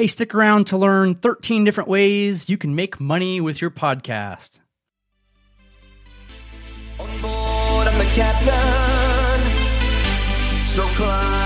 Hey, stick around to learn 13 different ways you can make money with your podcast. On board, I'm the captain. So climb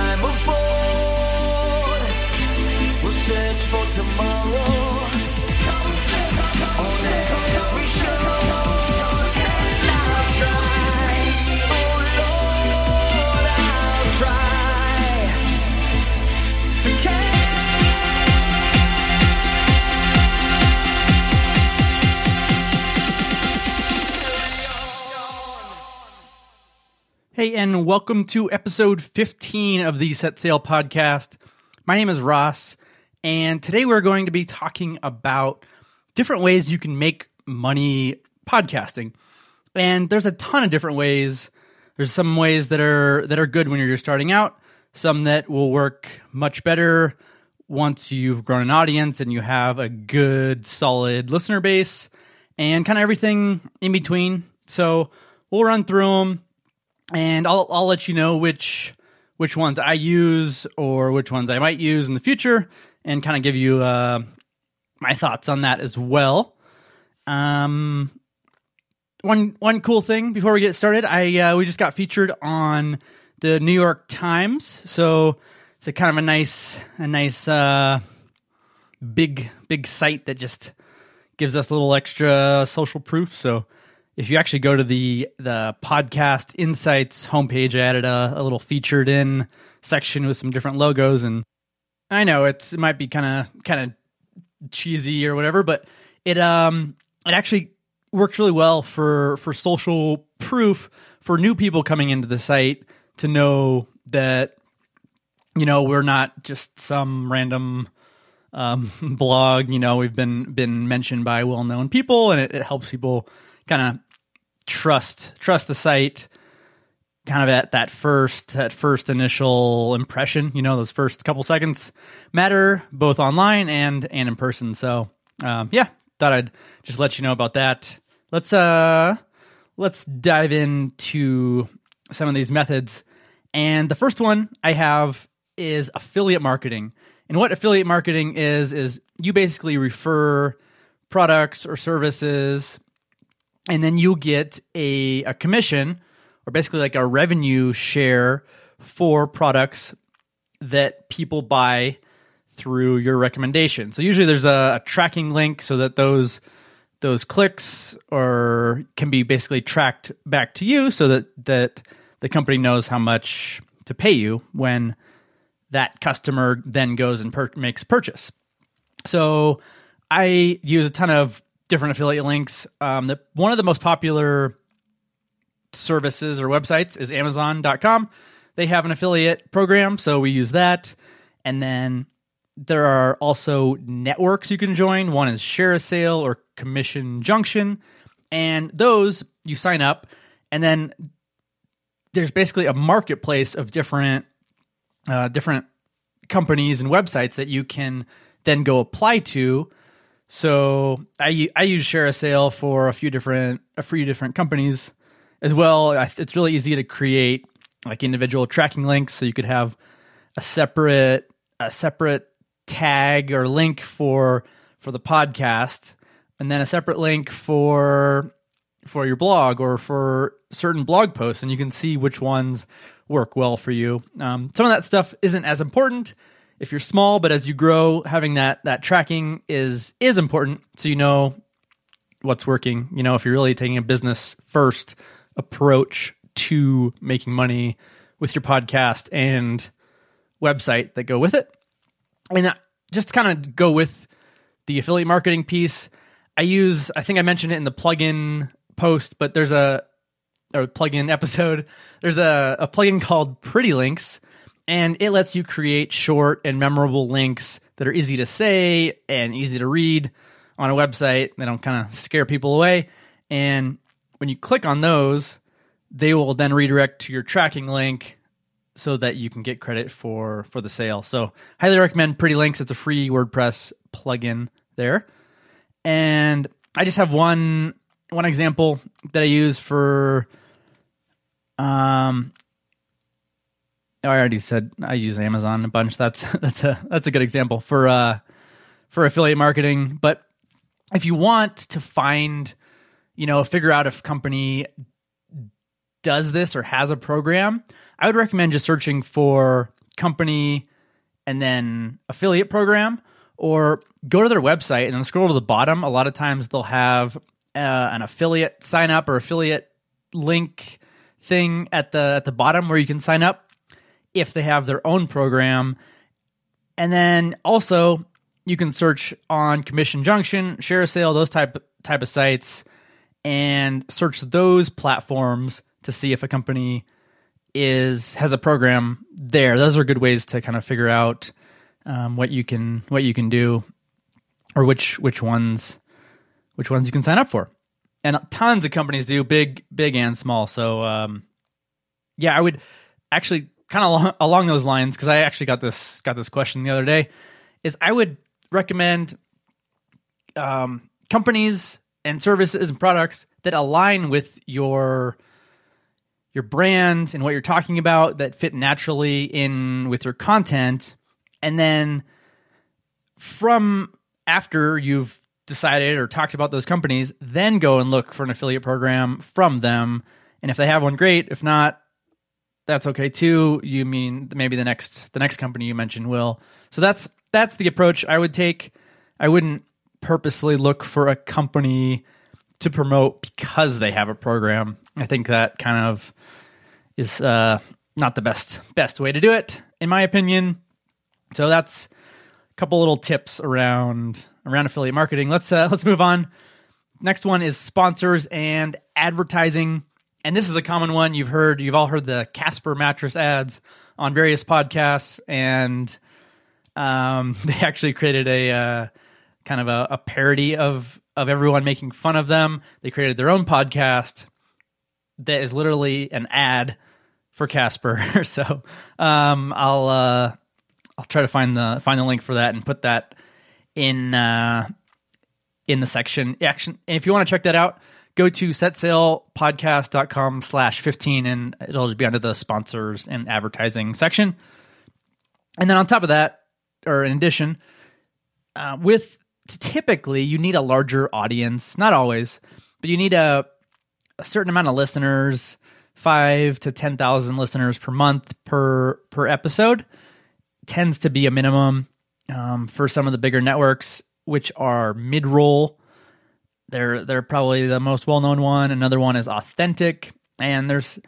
Hey, and welcome to episode 15 of the Set Sail podcast. My name is Ross, and today we're going to be talking about different ways you can make money podcasting. And there's a ton of different ways. There's some ways that are that are good when you're just starting out, some that will work much better once you've grown an audience and you have a good solid listener base and kind of everything in between. So, we'll run through them and I'll I'll let you know which which ones I use or which ones I might use in the future, and kind of give you uh, my thoughts on that as well. Um, one one cool thing before we get started, I uh, we just got featured on the New York Times, so it's a kind of a nice a nice uh, big big site that just gives us a little extra social proof. So if you actually go to the the podcast insights homepage, I added a, a little featured in section with some different logos, and I know it's it might be kind of kind of cheesy or whatever, but it um it actually works really well for for social proof for new people coming into the site to know that you know we're not just some random um, blog. You know, we've been been mentioned by well known people, and it, it helps people kind of trust trust the site kind of at that first that first initial impression you know those first couple seconds matter both online and and in person. So um, yeah thought i'd just let you know about that. Let's uh let's dive into some of these methods. And the first one i have is affiliate marketing. And what affiliate marketing is is you basically refer products or services and then you get a, a commission or basically like a revenue share for products that people buy through your recommendation. So usually there's a, a tracking link so that those those clicks or can be basically tracked back to you so that that the company knows how much to pay you when that customer then goes and per- makes purchase. So I use a ton of different affiliate links. Um, the, one of the most popular services or websites is Amazon.com. They have an affiliate program, so we use that. And then there are also networks you can join. One is ShareASale or Commission Junction. And those you sign up, and then there's basically a marketplace of different uh, different companies and websites that you can then go apply to so I I use ShareASale for a few different a few different companies as well. It's really easy to create like individual tracking links, so you could have a separate a separate tag or link for for the podcast, and then a separate link for for your blog or for certain blog posts, and you can see which ones work well for you. Um, some of that stuff isn't as important if you're small, but as you grow, having that that tracking is is important so you know what's working. You know, if you're really taking a business first approach to making money with your podcast and website that go with it. And just kind of go with the affiliate marketing piece. I use I think I mentioned it in the plugin post, but there's a or plugin episode. There's a, a plugin called Pretty Links and it lets you create short and memorable links that are easy to say and easy to read on a website. They don't kind of scare people away. And when you click on those, they will then redirect to your tracking link so that you can get credit for for the sale. So, highly recommend Pretty Links. It's a free WordPress plugin there. And I just have one one example that I use for um I already said I use Amazon a bunch. That's that's a that's a good example for uh for affiliate marketing. But if you want to find, you know, figure out if company does this or has a program, I would recommend just searching for company and then affiliate program or go to their website and then scroll to the bottom. A lot of times they'll have uh, an affiliate sign up or affiliate link thing at the at the bottom where you can sign up if they have their own program. And then also you can search on Commission Junction, Share Sale, those type type of sites, and search those platforms to see if a company is has a program there. Those are good ways to kind of figure out um, what you can what you can do, or which which ones which ones you can sign up for. And tons of companies do, big big and small. So um, yeah, I would actually kind of along, those lines because I actually got this got this question the other day. Is I would recommend um, companies and services and products that align with your your brand and what you're talking about that fit naturally in with your content and then from after you've decided or talked about those companies then go and look for an affiliate program from them and if they have one great if not that's okay too. You mean maybe the next the next company you mentioned will. So that's that's the approach i would take. I wouldn't purposely look for a company to promote because they have a program. I think that kind of is uh, not the best best way to do it in my opinion. So that's a couple little tips around around affiliate marketing. Let's uh, let's move on. Next one is sponsors and advertising and this is a common one. You've heard you've all heard the casper mattress ads on various podcasts and um, they actually created a uh, kind of a, a parody of of everyone making fun of them. They created their own podcast that is literally an ad for casper. So um, i'll uh, i'll try to find the find the link for that and put that in uh, in the section. Action if you want to check that out go to setsailpodcast.com slash 15 and it'll just be under the sponsors and advertising section. And then on top of that or in addition uh, with typically you need a larger audience not always but you need a, a certain amount of listeners five to ten thousand listeners per month per per episode tends to be a minimum um, for some of the bigger networks which are Midroll they're they're probably the most well known one. Another one is Authentic, and there's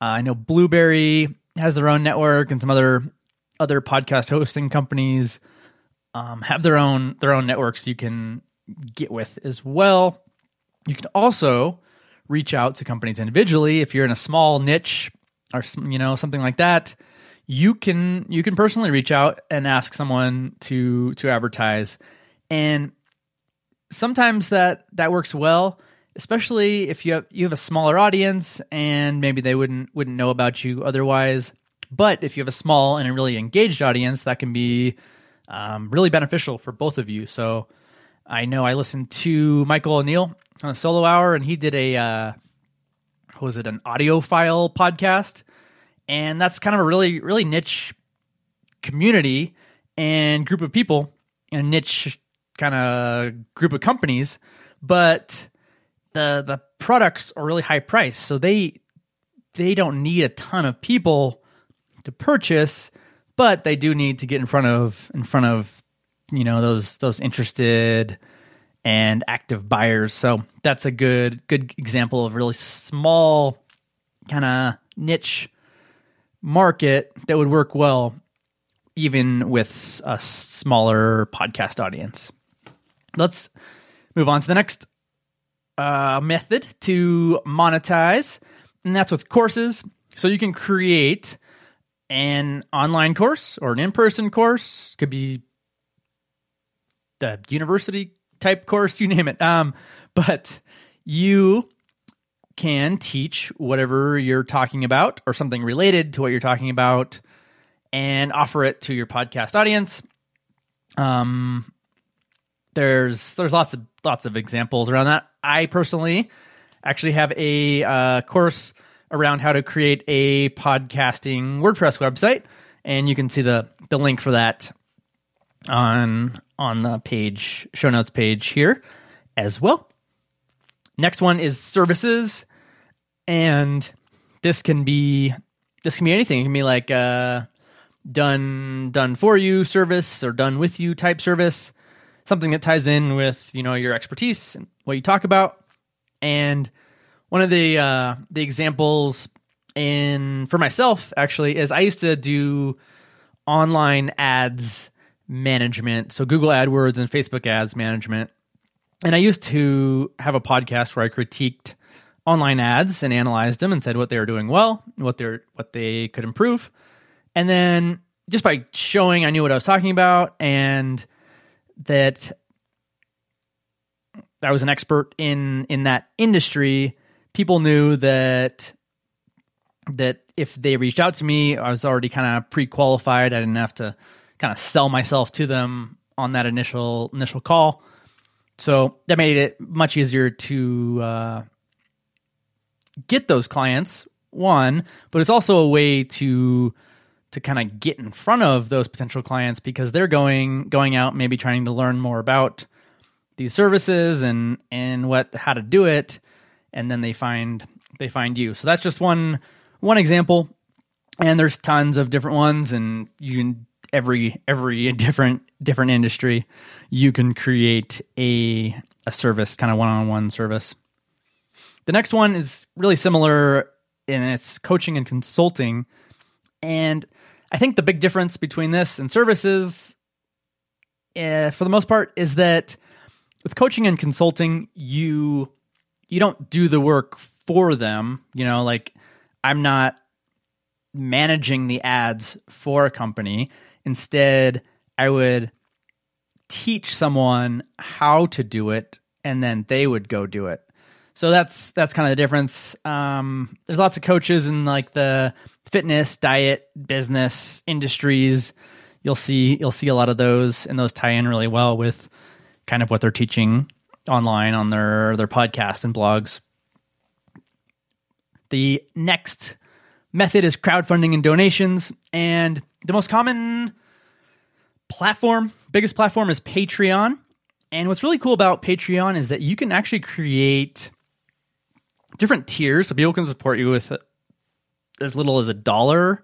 uh, I know Blubrry has their own network, and some other other podcast hosting companies um, have their own their own networks you can get with as well. You can also reach out to companies individually if you're in a small niche or you know something like that. You can you can personally reach out and ask someone to to advertise and sometimes that that works well especially if you have you have a smaller audience and maybe they wouldn't wouldn't know about you otherwise. But if you have a small and a really engaged audience that can be um, really beneficial for both of you. So i know i listened to michael o'neill on a solo hour and he did a uh, what was it? An audiophile podcast. And that's kind of a really really niche community and group of people and niche kind of group of companies, but the the products are really high price, so they they don't need a ton of people to purchase, but they do need to get in front of in front of you know those those interested and active buyers. So that's a good good example of really small kind of niche market that would work well even with a smaller podcast audience. Let's move on to the next uh, method to monetize, and that's with courses. So you can create an online course or an in-person course. Could be the university type course, you name it. Um, but you can teach whatever you're talking about or something related to what you're talking about and offer it to your podcast audience. Um, there's there's lots of lots of examples around that. I personally actually have a uh, course around how to create a podcasting WordPress website, and you can see the the link for that on on the page show notes page here as well. Next one is services, and this can be this can be anything. It can be like uh, done done for you service or done with you type service, something that ties in with you know your expertise and what you talk about. And one of the uh, the examples in for myself actually is I used to do online ads management, so Google AdWords and Facebook ads management. And I used to have a podcast where I critiqued online ads and analyzed them and said what they were doing well, what they're what they could improve. And then just by showing I knew what I was talking about and that I was an expert in in that industry, people knew that that if they reached out to me, I was already kind of pre-qualified. I didn't have to kind of sell myself to them on that initial initial call. So that made it much easier to uh, get those clients. One, but it's also a way to to kind of get in front of those potential clients because they're going going out maybe trying to learn more about these services and and what how to do it. And then they find they find you. So that's just one one example. And there's tons of different ones and you can every every different different industry you can create a a service kind of one-on-one service. The next one is really similar in its coaching and consulting and i think the big difference between this and services uh, for the most part is that with coaching and consulting you you don't do the work for them. You know like i'm not managing the ads for a company. Instead i would teach someone how to do it and then they would go do it so that's that's kind of the difference um, there's lots of coaches in like the fitness diet business industries you'll see you'll see a lot of those and those tie in really well with kind of what they're teaching online on their their podcast and blogs. The next method is crowdfunding and donations, and the most common platform, biggest platform is Patreon. And what's really cool about Patreon is that you can actually create different tiers. So people can support you with as little as a dollar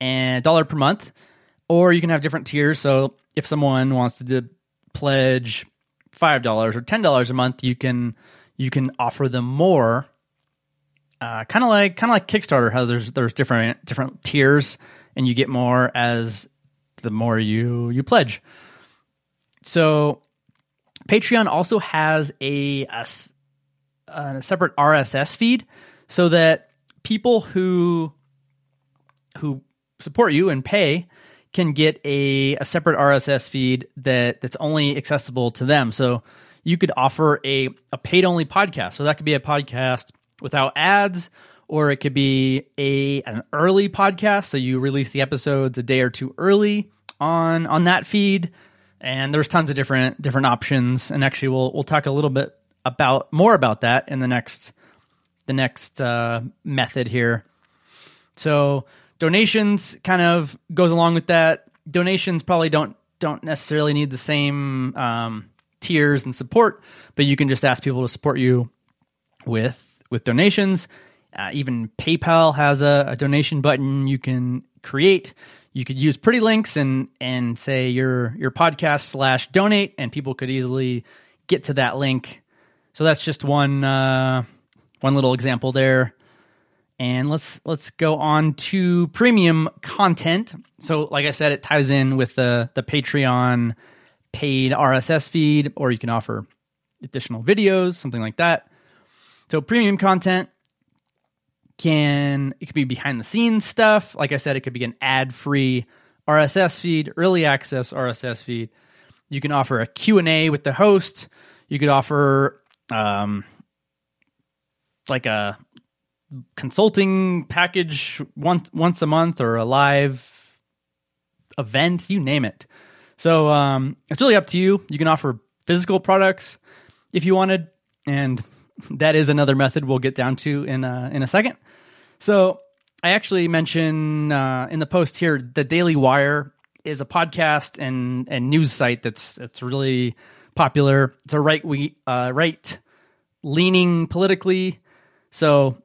and dollar per month or you can have different tiers. So if someone wants to do, pledge five dollars or ten dollars a month you can you can offer them more. Uh, kind of like kind of like kickstarter has there's there's different different tiers and you get more as the more you you pledge. So patreon also has a, a a separate RSS feed so that people who who support you and pay can get a, a separate RSS feed that that's only accessible to them. So you could offer a, a paid only podcast. So that could be a podcast without ads, or it could be a an early podcast. So you release the episodes a day or two early on on that feed. And there's tons of different different options. And actually we'll we'll talk a little bit about more about that in the next the next uh, method here. So donations kind of goes along with that. Donations probably don't don't necessarily need the same um, tiers and support, but you can just ask people to support you with with donations. Uh, even PayPal has a, a donation button you can create. You could use pretty links and and say your your podcast slash donate, and people could easily get to that link. So that's just one uh, one little example there. And let's let's go on to premium content. So, like I said, it ties in with the the Patreon paid RSS feed, or you can offer additional videos, something like that. So, premium content can it could be behind the scenes stuff. Like I said, it could be an ad free RSS feed, early access RSS feed. You can offer a Q and A with the host. You could offer um, like a consulting package once once a month or a live event, you name it. So um, it's really up to you. You can offer physical products if you wanted, and that is another method we'll get down to in a, in a second. So I actually mentioned uh, in the post here the Daily Wire is a podcast and and news site that's that's really popular. It's a right we uh, right leaning politically, so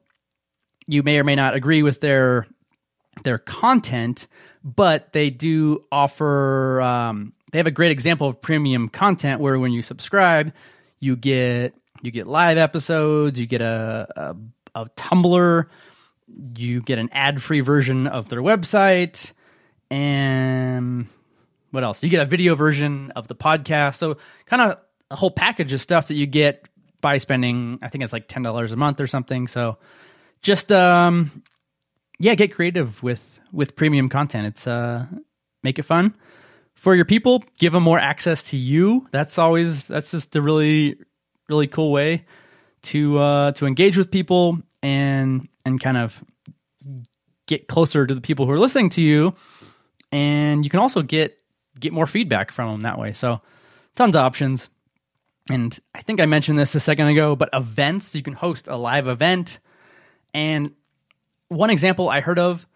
you may or may not agree with their their content, but they do offer. Um, they have a great example of premium content where when you subscribe, you get you get live episodes, you get a a, a tumbler, you get an ad free version of their website, and what else? You get a video version of the podcast. So kind of a whole package of stuff that you get by spending. I think it's like ten dollars a month or something. So just um yeah get creative with with premium content it's uh make it fun for your people give them more access to you that's always that's just a really really cool way to uh to engage with people and and kind of get closer to the people who are listening to you and you can also get get more feedback from them that way. So tons of options. And i think i mentioned this a second ago but events you can host a live event. And one example I heard of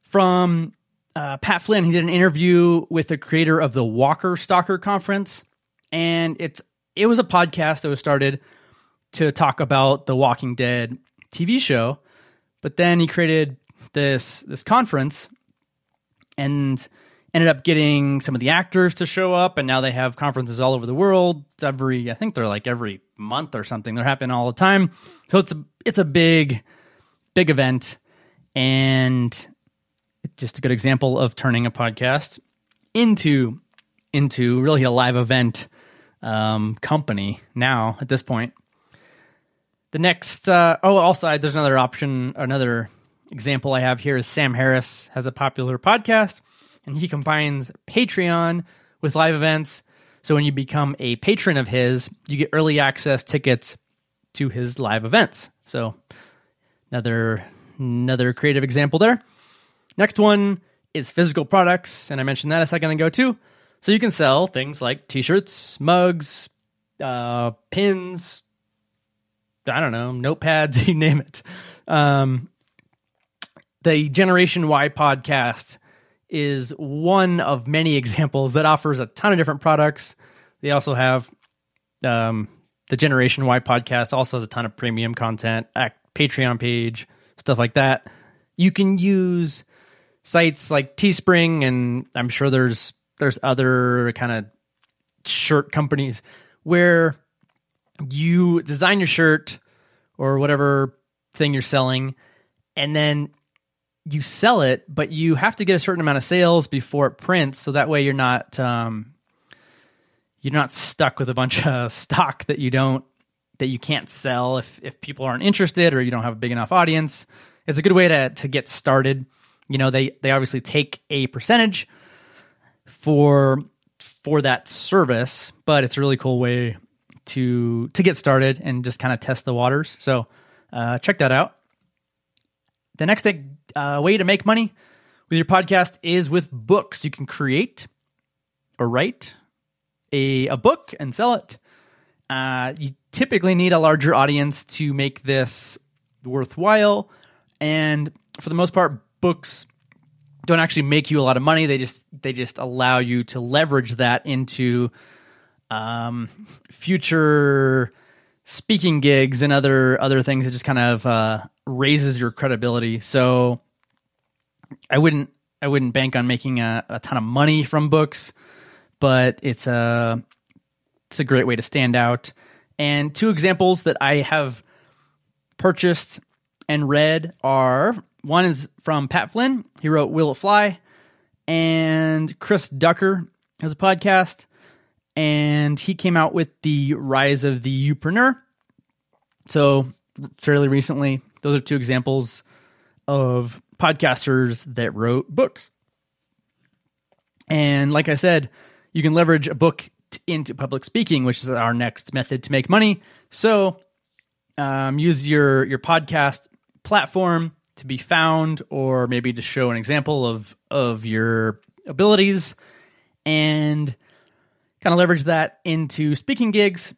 from uh, Pat Flynn, he did an interview with the creator of the Walker Stalker Conference, and it's it was a podcast that was started to talk about the Walking Dead TV show, but then he created this this conference. And ended up getting some of the actors to show up and now they have conferences all over the world every i think they're like every month or something. They're happening all the time. So it's a it's a big big event and it's just a good example of turning a podcast into into really a live event um, company now at this point. The next uh, oh also there's another option another example i have here is sam harris has a popular podcast and he combines patreon with live events. So when you become a patron of his you get early access tickets to his live events. So another another creative example there. Next one is physical products and i mentioned that a second ago too. So you can sell things like t-shirts mugs uh, pins I don't know, notepads, you name it. Um, the Generation Why podcast is one of many examples that offers a ton of different products. They also have um, the Generation Why podcast also has a ton of premium content, Patreon page, stuff like that. You can use sites like Teespring, and I'm sure there's there's other kind of shirt companies where you design your shirt or whatever thing you're selling and then you sell it but you have to get a certain amount of sales before it prints so that way you're not um, you're not stuck with a bunch of stock that you don't that you can't sell if if people aren't interested or you don't have a big enough audience it's a good way to to get started you know they they obviously take a percentage for for that service but it's a really cool way to to get started and just kind of test the waters. So uh, check that out. The next thing, uh, way to make money with your podcast is with books. You can create or write a, a book and sell it. Uh, you typically need a larger audience to make this worthwhile, and for the most part, books don't actually make you a lot of money. They just they just allow you to leverage that into um, future speaking gigs and other other things. It just kind of uh, raises your credibility. So I wouldn't I wouldn't bank on making a, a ton of money from books, but it's a it's a great way to stand out. And two examples that I have purchased and read are one is from Pat Flynn. He wrote Will It Fly? And Chris Ducker has a podcast and he came out with the rise of the Youpreneur. So fairly recently, those are two examples of podcasters that wrote books. And like I said, you can leverage a book t- into public speaking, which is our next method to make money. So um, use your your podcast platform to be found, or maybe to show an example of of your abilities, and kind of leverage that into speaking gigs.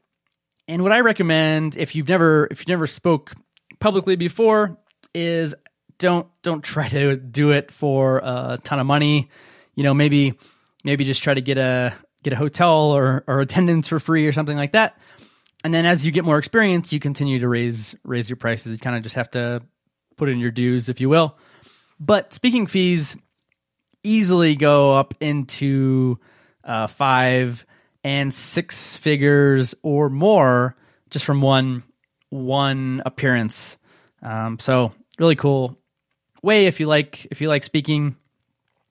And what I recommend if you've never if you've never spoke publicly before is don't don't try to do it for a ton of money. you know, maybe maybe just try to get a get a hotel or or attendance for free or something like that. And then as you get more experience, you continue to raise raise your prices. You kind of just have to put in your dues, if you will. But speaking fees easily go up into uh, five and six figures or more just from one one appearance. Um, so really cool way if you like if you like speaking,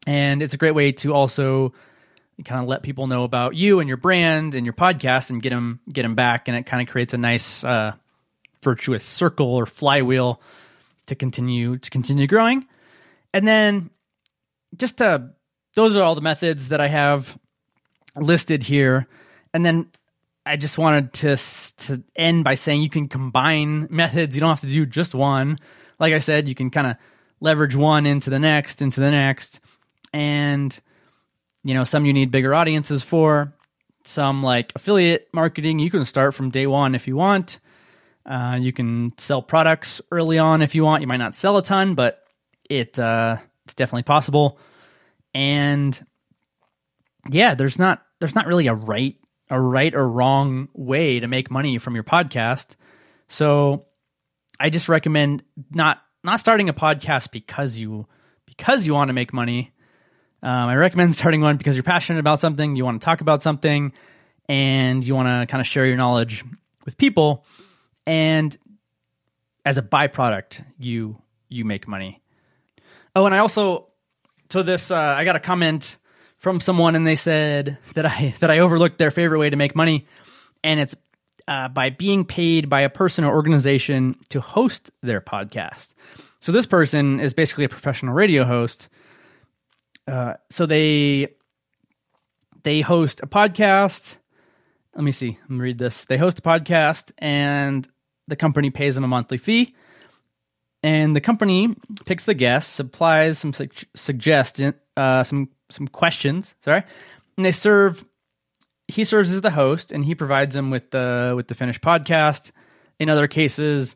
and it's a great way to also kind of let people know about you and your brand and your podcast and get them get them back, and it kind of creates a nice uh, virtuous circle or flywheel to continue to continue growing. And then just to those are all the methods that I have listed here. And then I just wanted to to end by saying you can combine methods. You don't have to do just one. Like I said, you can kind of leverage one into the next, into the next, and you know some you need bigger audiences for. Some like affiliate marketing, you can start from day one if you want. Uh, you can sell products early on if you want. You might not sell a ton, but it uh, it's definitely possible. And yeah, there's not there's not really a right a right or wrong way to make money from your podcast. So I just recommend not not starting a podcast because you because you want to make money. Um, I recommend starting one because you're passionate about something, you want to talk about something, and you want to kind of share your knowledge with people. And as a byproduct, you you make money. Oh, and I also so this uh, I got a comment from someone and they said that I that I overlooked their favorite way to make money, and it's uh, by being paid by a person or organization to host their podcast. So this person is basically a professional radio host. Uh, so they they host a podcast. Let me see. Let me read this. They host a podcast, and the company pays them a monthly fee. And the company picks the guests, supplies some su- suggestion, uh, some some questions. Sorry, and they serve. He serves as the host, and he provides them with the with the finished podcast. In other cases,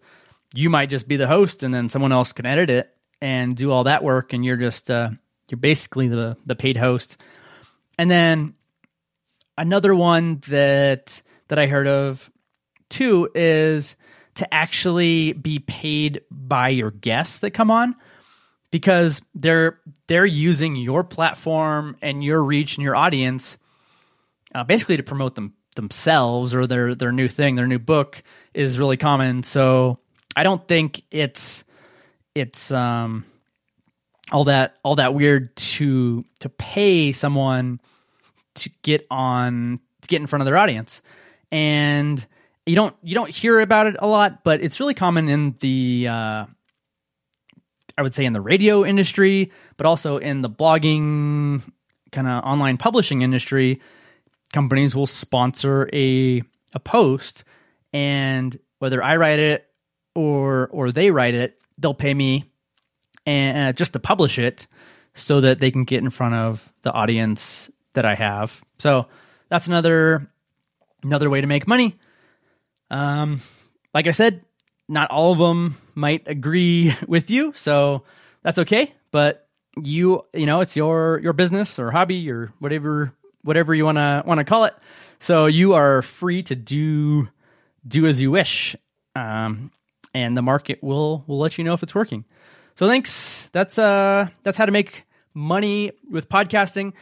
you might just be the host, and then someone else can edit it and do all that work, and you're just uh, you're basically the the paid host. And then another one that that I heard of too is to actually be paid by your guests that come on because they're they're using your platform and your reach and your audience uh, basically to promote them themselves or their their new thing their new book is really common. So i don't think it's it's um all that all that weird to to pay someone to get on to get in front of their audience. And you don't you don't hear about it a lot but it's really common in the uh I would say in the radio industry, but also in the blogging kind of online publishing industry, companies will sponsor a a post and whether I write it or or they write it, they'll pay me and uh, just to publish it so that they can get in front of the audience that I have. So that's another another way to make money. Um, like I said, not all of them might agree with you, so that's okay. But you, you know, it's your your business or hobby or whatever whatever you wanna wanna call it. So you are free to do do as you wish, um, and the market will will let you know if it's working. So thanks. That's uh that's how to make money with podcasting.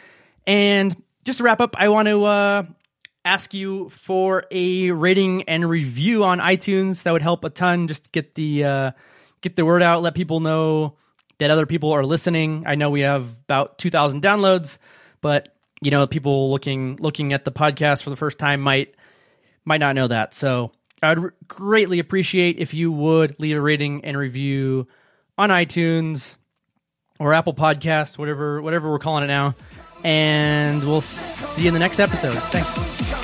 And just to wrap up, I want to uh, ask you for a rating and review on iTunes. That would help a ton. Just get the uh, get the word out, let people know that other people are listening. I know we have about two thousand downloads, but you know, people looking looking at the podcast for the first time might might not know that. So I'd greatly appreciate if you would leave a rating and review on iTunes or Apple Podcasts, whatever whatever we're calling it now. And we'll see you in the next episode. Thanks.